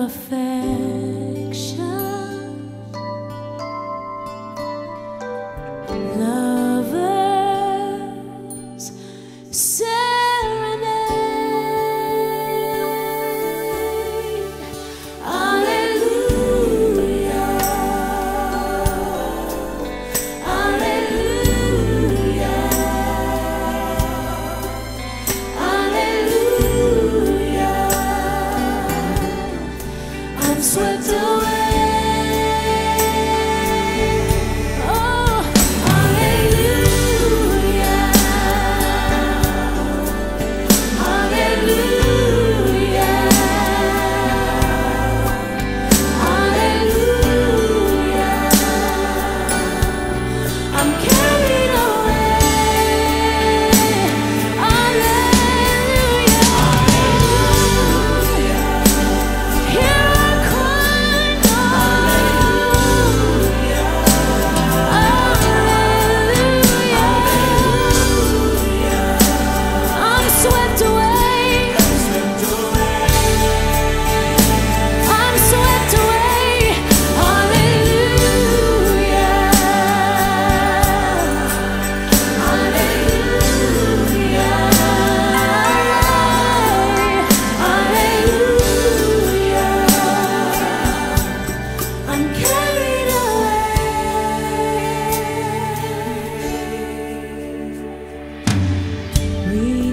of affection. Lovers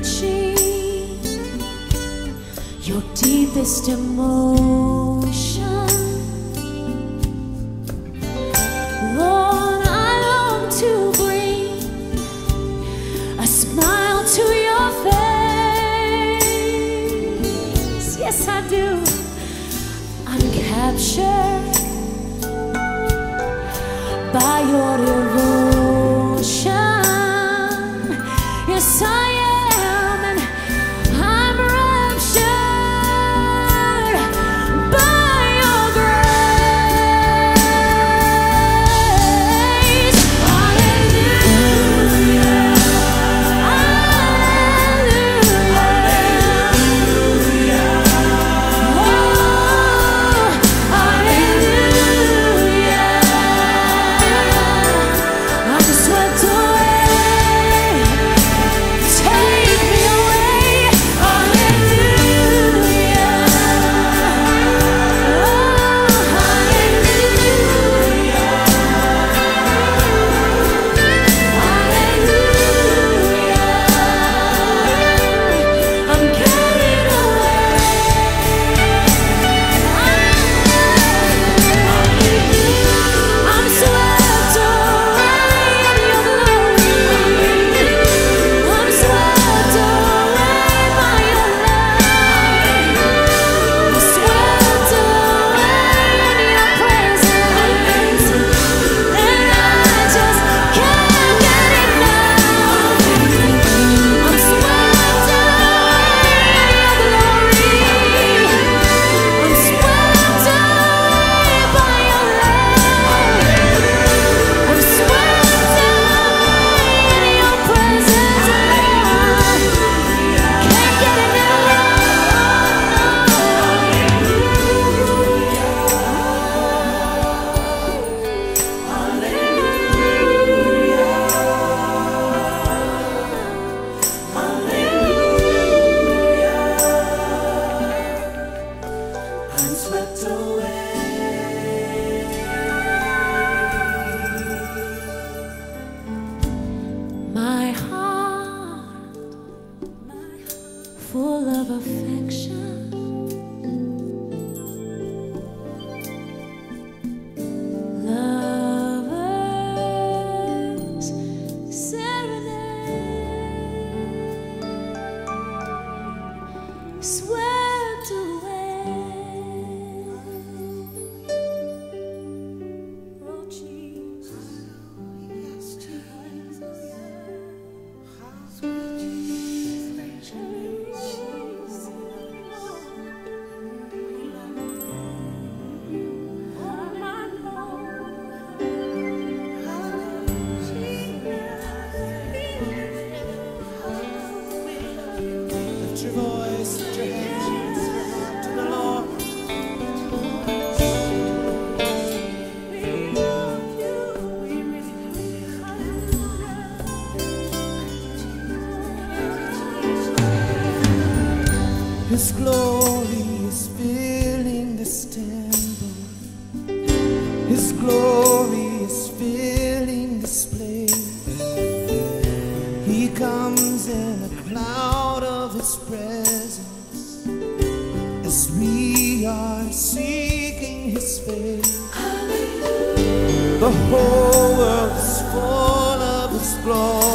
Reaching your deepest emotion. Of affection. Glory is filling this temple. His glory is filling this place. He comes in a cloud of His presence as we are seeking His face. The whole world is full of His glory.